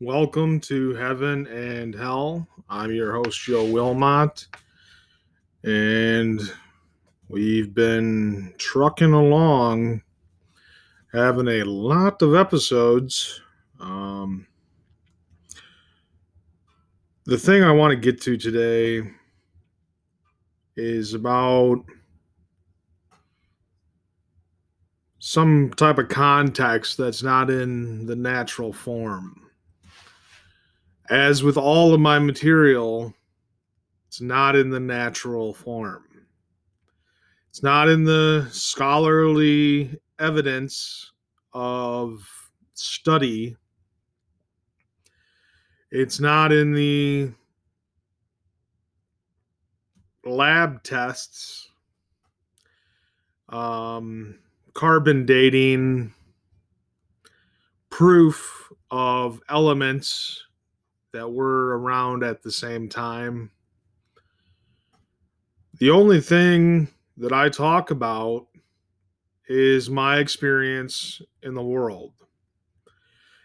Welcome to Heaven and Hell. I'm your host, Joe Wilmot, and we've been trucking along, having a lot of episodes. Um, the thing I want to get to today is about some type of context that's not in the natural form as with all of my material, it's not in the natural form. It's not in the scholarly evidence of study. It's not in the lab tests, um, carbon dating, proof of elements that were around at the same time. The only thing that I talk about is my experience in the world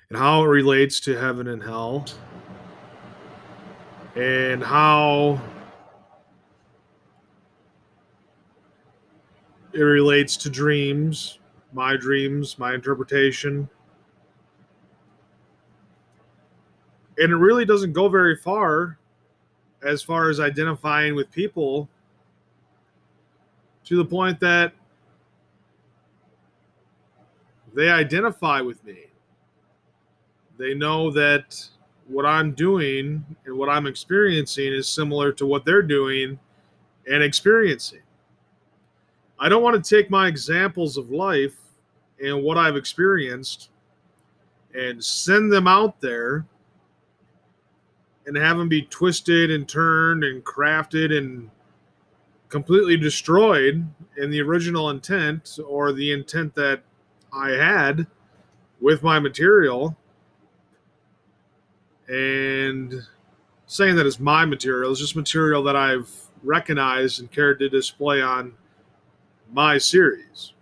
and how it relates to heaven and hell and how it relates to dreams, my dreams, my interpretation and it really doesn't go very far as far as identifying with people to the point that they identify with me. They know that what I'm doing and what I'm experiencing is similar to what they're doing and experiencing. I don't want to take my examples of life and what I've experienced and send them out there and have them be twisted and turned and crafted and completely destroyed in the original intent or the intent that I had with my material and saying that it's my material it's just material that I've recognized and cared to display on my series.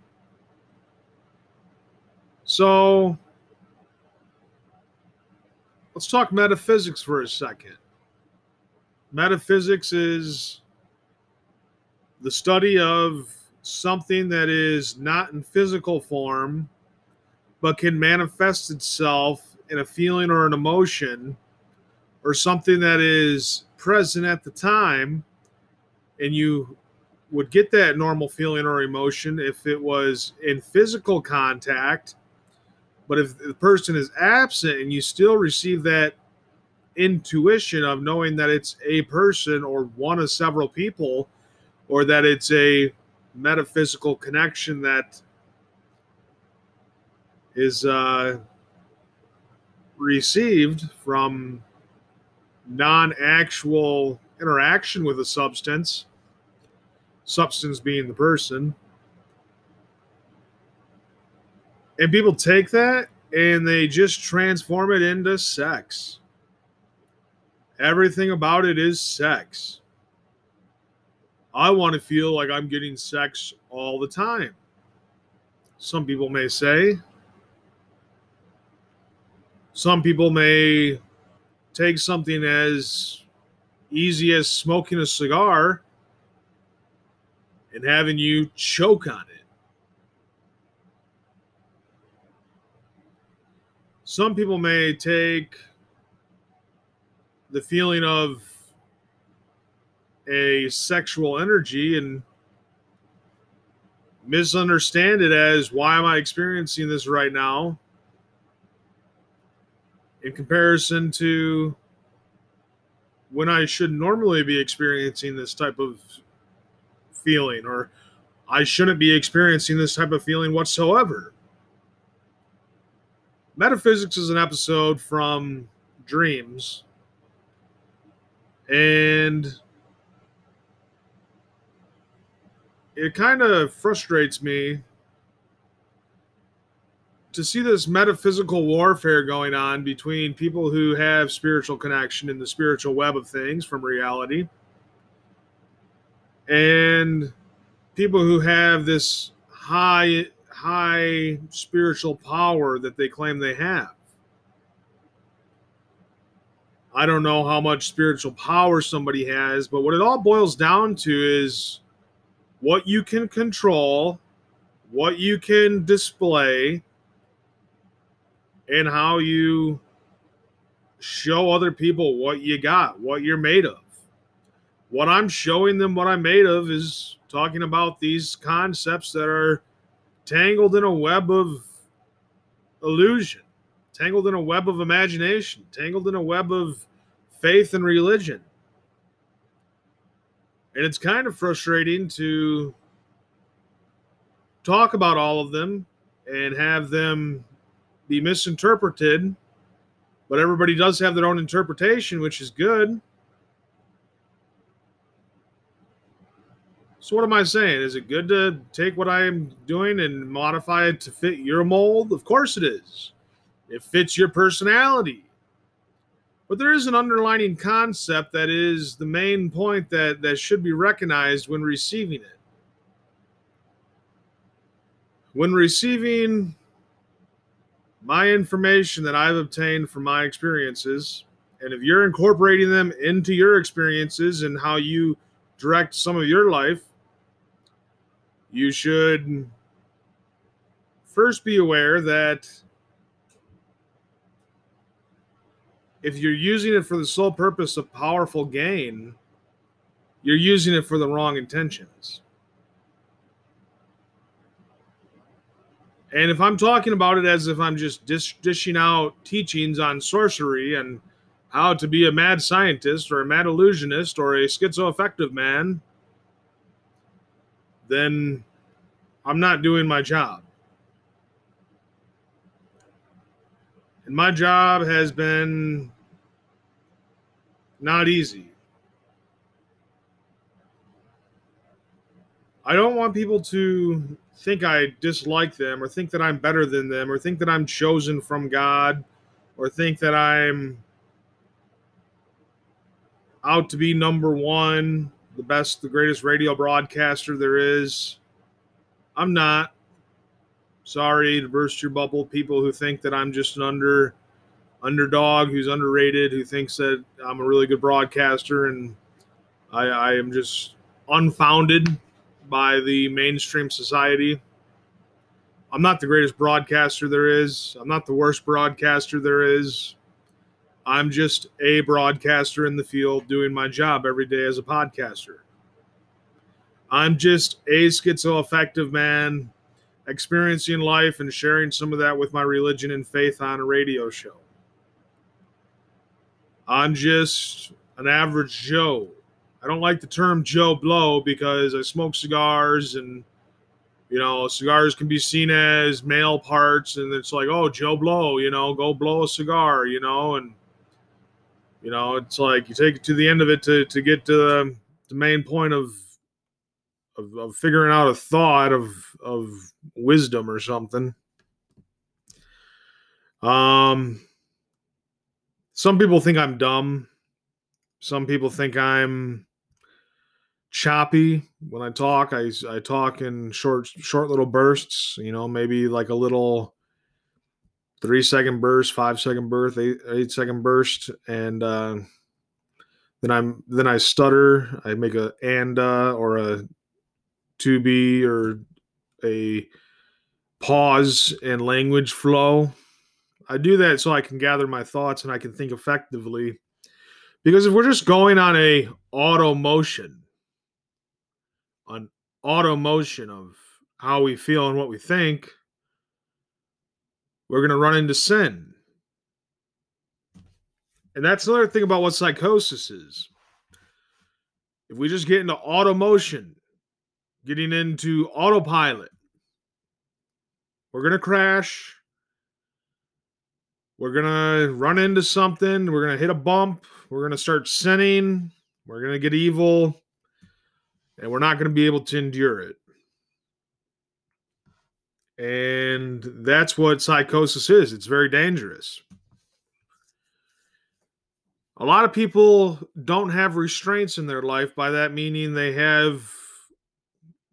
So let's talk metaphysics for a second. Metaphysics is the study of something that is not in physical form, but can manifest itself in a feeling or an emotion or something that is present at the time. And you would get that normal feeling or emotion if it was in physical contact but if the person is absent and you still receive that intuition of knowing that it's a person or one of several people, or that it's a metaphysical connection that is uh, received from non actual interaction with a substance, substance being the person And people take that and they just transform it into sex. Everything about it is sex. I want to feel like I'm getting sex all the time. Some people may say. Some people may take something as easy as smoking a cigar and having you choke on it. Some people may take the feeling of a sexual energy and misunderstand it as why am I experiencing this right now in comparison to when I should normally be experiencing this type of feeling or I shouldn't be experiencing this type of feeling whatsoever. Metaphysics is an episode from Dreams. And it kind of frustrates me to see this metaphysical warfare going on between people who have spiritual connection in the spiritual web of things from reality and people who have this high high spiritual power that they claim they have. I don't know how much spiritual power somebody has, but what it all boils down to is what you can control, what you can display, and how you show other people what you got, what you're made of. What I'm showing them what I'm made of is talking about these concepts that are tangled in a web of illusion tangled in a web of imagination, tangled in a web of faith and religion. And it's kind of frustrating to talk about all of them and have them be misinterpreted, but everybody does have their own interpretation, which is good. So, what am I saying? Is it good to take what I am doing and modify it to fit your mold? Of course it is. It fits your personality. But there is an underlining concept that is the main point that, that should be recognized when receiving it. When receiving my information that I've obtained from my experiences, and if you're incorporating them into your experiences and how you direct some of your life, you should first be aware that if you're using it for the sole purpose of powerful gain, you're using it for the wrong intentions. And if I'm talking about it as if I'm just dish, dishing out teachings on sorcery and how to be a mad scientist or a mad illusionist or a schizoaffective man, then I'm not doing my job. And my job has been not easy. I don't want people to think I dislike them or think that I'm better than them or think that I'm chosen from God or think that I'm out to be number one, the best, the greatest radio broadcaster there is. I'm not. Sorry to burst your bubble, people who think that I'm just an under underdog who's underrated, who thinks that I'm a really good broadcaster, and I, I am just unfounded by the mainstream society. I'm not the greatest broadcaster there is. I'm not the worst broadcaster there is. I'm just a broadcaster in the field doing my job every day as a podcaster. I'm just a schizoaffective man experiencing life and sharing some of that with my religion and faith on a radio show. I'm just an average Joe. I don't like the term Joe Blow because I smoke cigars and you know, cigars can be seen as male parts and it's like, oh, Joe Blow, you know, go blow a cigar, you know, and you know, it's like you take it to the end of it to to get to the, the main point of, of of figuring out a thought of of wisdom or something. Um some people think I'm dumb. Some people think I'm choppy when I talk. I, I talk in short short little bursts, you know, maybe like a little three second burst, five second burst, eight, eight second burst, and uh, then I'm then I stutter. I make a and uh, or a to be or a pause in language flow I do that so I can gather my thoughts and I can think effectively. Because if we're just going on a auto motion, an auto motion of how we feel and what we think, we're going to run into sin. And that's another thing about what psychosis is. If we just get into auto motion, getting into autopilot, we're going to crash. We're gonna run into something. We're gonna hit a bump. We're gonna start sinning. We're gonna get evil. And we're not gonna be able to endure it and that's what psychosis is. It's very dangerous. A lot of people don't have restraints in their life by that meaning they have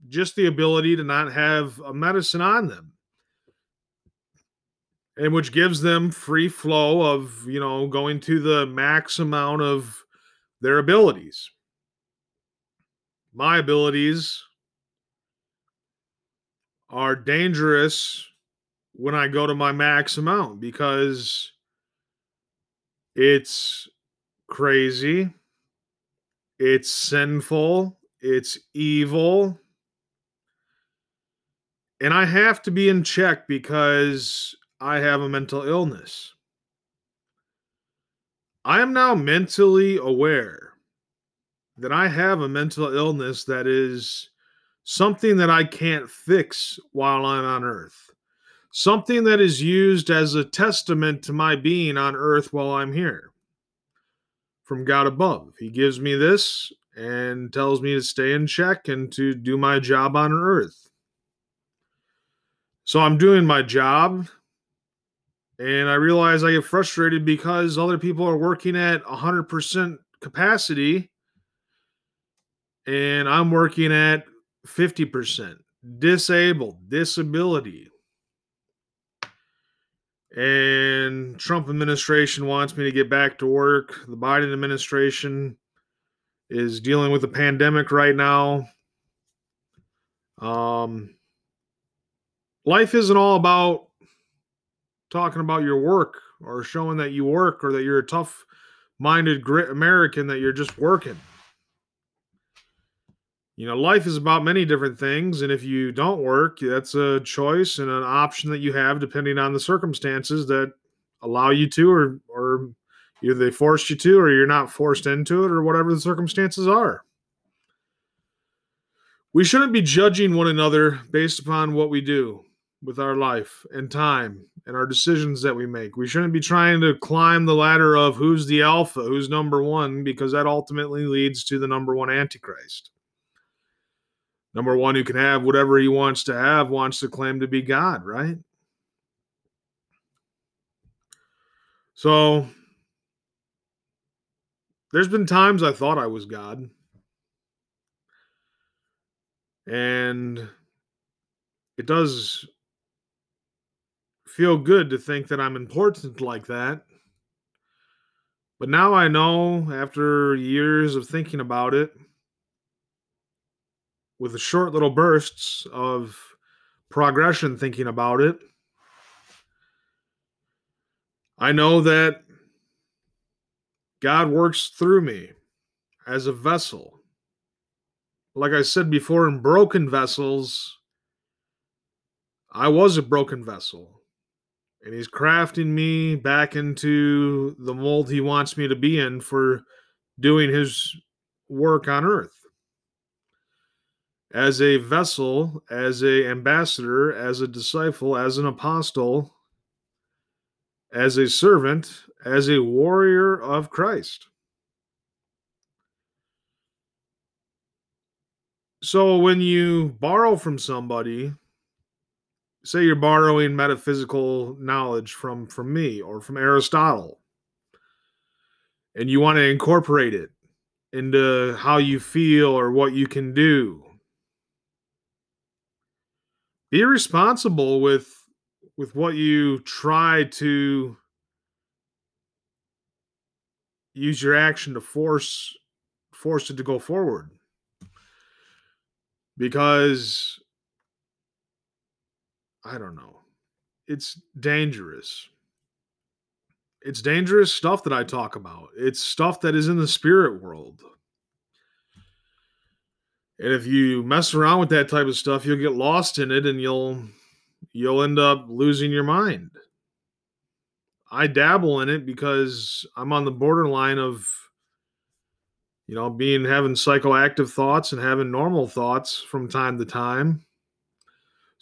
just the ability to not have a medicine on them. And which gives them free flow of, you know, going to the max amount of their abilities. My abilities are dangerous when I go to my max amount because it's crazy, it's sinful, it's evil. And I have to be in check because I have a mental illness. I am now mentally aware that I have a mental illness that is something that I can't fix while I'm on earth. Something that is used as a testament to my being on earth while I'm here from God above. He gives me this and tells me to stay in check and to do my job on earth. So I'm doing my job and I realize I get frustrated because other people are working at 100% capacity and I'm working at 50%. Disabled, disability. And Trump administration wants me to get back to work. The Biden administration is dealing with the pandemic right now. Um, life isn't all about talking about your work or showing that you work or that you're a tough minded grit American that you're just working. You know, life is about many different things. And if you don't work, that's a choice and an option that you have depending on the circumstances that allow you to, or, or either they forced you to, or you're not forced into it, or whatever the circumstances are. We shouldn't be judging one another based upon what we do with our life and time and our decisions that we make. We shouldn't be trying to climb the ladder of who's the alpha, who's number one, because that ultimately leads to the number one antichrist. Number one who can have whatever he wants to have wants to claim to be God, right? So there's been times I thought I was God. And it does feel good to think that I'm important like that. But now I know, after years of thinking about it, with the short little bursts of progression thinking about it, I know that God works through me as a vessel. Like I said before, in broken vessels, I was a broken vessel. And he's crafting me back into the mold he wants me to be in for doing his work on earth as a vessel as a ambassador as a disciple as an apostle as a servant as a warrior of christ. So when you borrow from somebody say you're borrowing metaphysical knowledge from from me or from Aristotle and you want to incorporate it into how you feel or what you can do be responsible with with what you try to use your action to force force it to go forward because I don't know. It's dangerous. It's dangerous stuff that I talk about. It's stuff that is in the spirit world. And if you mess around with that type of stuff, you'll get lost in it and you'll you'll end up losing your mind. I dabble in it because I'm on the borderline of you know, being having psychoactive thoughts and having normal thoughts from time to time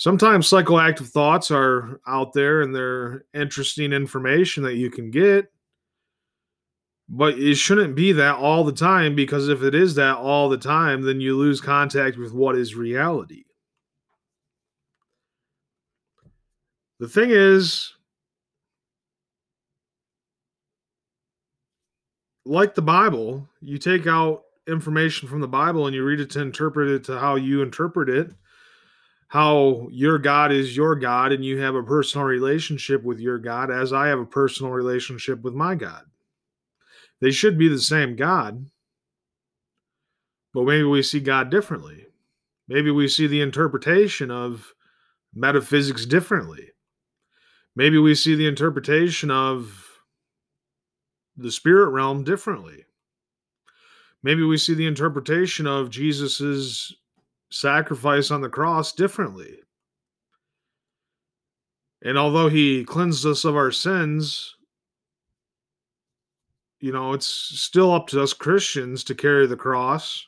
sometimes psychoactive thoughts are out there and they're interesting information that you can get but it shouldn't be that all the time because if it is that all the time then you lose contact with what is reality the thing is like the bible you take out information from the bible and you read it to interpret it to how you interpret it how your God is your God and you have a personal relationship with your God as I have a personal relationship with my God. They should be the same God, but maybe we see God differently. Maybe we see the interpretation of metaphysics differently. Maybe we see the interpretation of the spirit realm differently. Maybe we see the interpretation of Jesus's sacrifice on the cross differently. And although he cleansed us of our sins, you know, it's still up to us Christians to carry the cross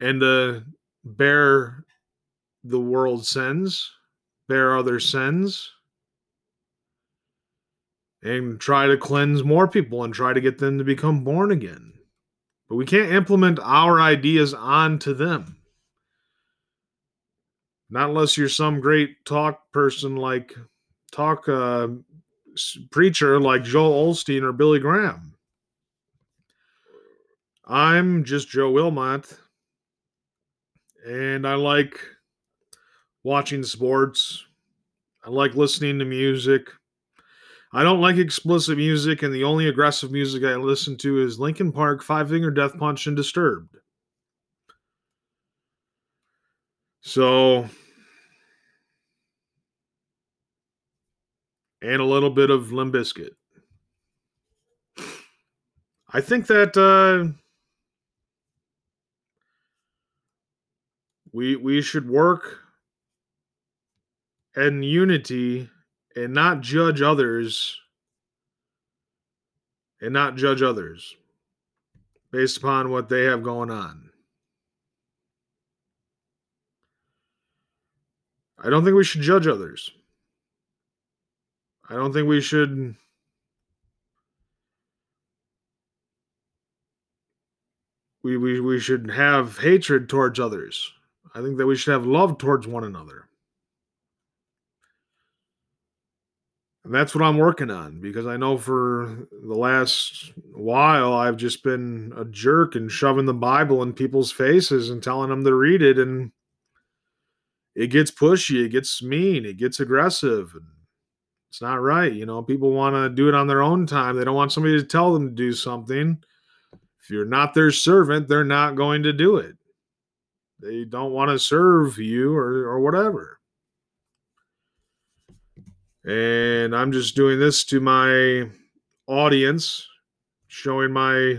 and to bear the world's sins, bear other sins, and try to cleanse more people and try to get them to become born again. But we can't implement our ideas onto them. Not unless you're some great talk person like talk uh, preacher like Joel Osteen or Billy Graham. I'm just Joe Wilmot, and I like watching sports. I like listening to music. I don't like explicit music, and the only aggressive music I listen to is Linkin Park, Five Finger Death Punch, and Disturbed. So, and a little bit of Limp Bizkit. I think that uh, we we should work in unity and not judge others and not judge others based upon what they have going on. I don't think we should judge others. I don't think we should we, we we should have hatred towards others. I think that we should have love towards one another. And that's what I'm working on because I know for the last while I've just been a jerk and shoving the Bible in people's faces and telling them to read it and it gets pushy, it gets mean, it gets aggressive and it's not right. You know, people want to do it on their own time. They don't want somebody to tell them to do something. If you're not their servant, they're not going to do it. They don't want to serve you or, or whatever. And I'm just doing this to my audience, showing my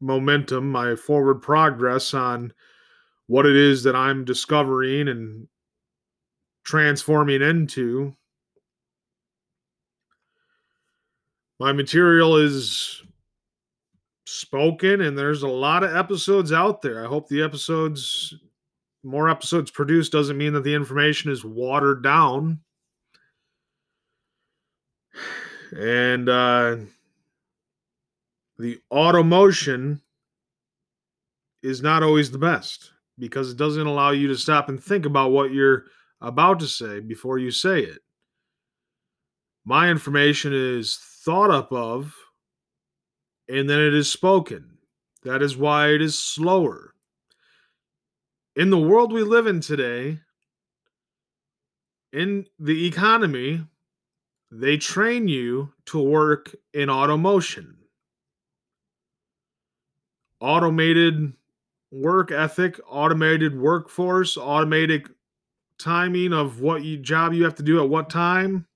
momentum, my forward progress on what it is that I'm discovering and transforming into my material is spoken and there's a lot of episodes out there. I hope the episodes more episodes produced doesn't mean that the information is watered down. And uh the automotion is not always the best because it doesn't allow you to stop and think about what you're about to say before you say it. My information is thought up of, and then it is spoken. That is why it is slower. In the world we live in today, in the economy, they train you to work in automotion. Automated work ethic, automated workforce, automated timing of what you, job you have to do at what time.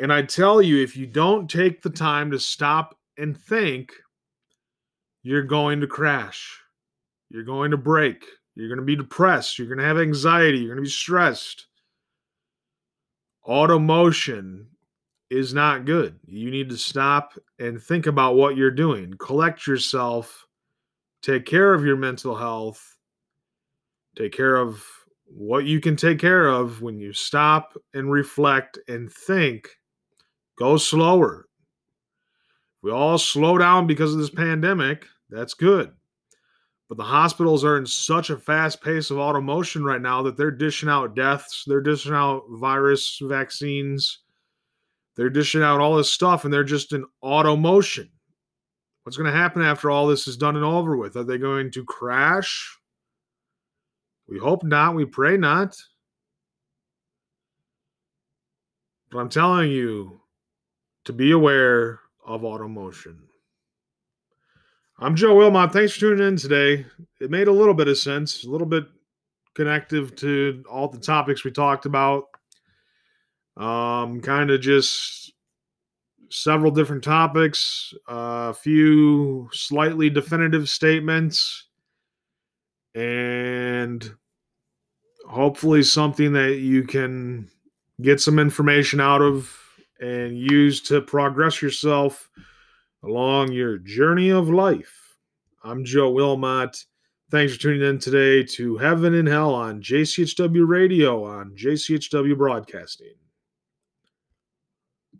And I tell you, if you don't take the time to stop and think, you're going to crash. You're going to break. You're going to be depressed. You're going to have anxiety. You're going to be stressed. Automotion is not good. You need to stop and think about what you're doing. Collect yourself. Take care of your mental health. Take care of what you can take care of when you stop and reflect and think Go slower. We all slow down because of this pandemic. That's good. But the hospitals are in such a fast pace of automotion right now that they're dishing out deaths, they're dishing out virus vaccines, they're dishing out all this stuff, and they're just in automotion. What's going to happen after all this is done and over with? Are they going to crash? We hope not. We pray not. But I'm telling you to be aware of automotion. I'm Joe Wilmot. Thanks for tuning in today. It made a little bit of sense, a little bit connective to all the topics we talked about. Um, kind of just several different topics, a few slightly definitive statements, and hopefully something that you can get some information out of and use to progress yourself along your journey of life. I'm Joe Wilmot. Thanks for tuning in today to Heaven and Hell on JCHW Radio on JCHW Broadcasting.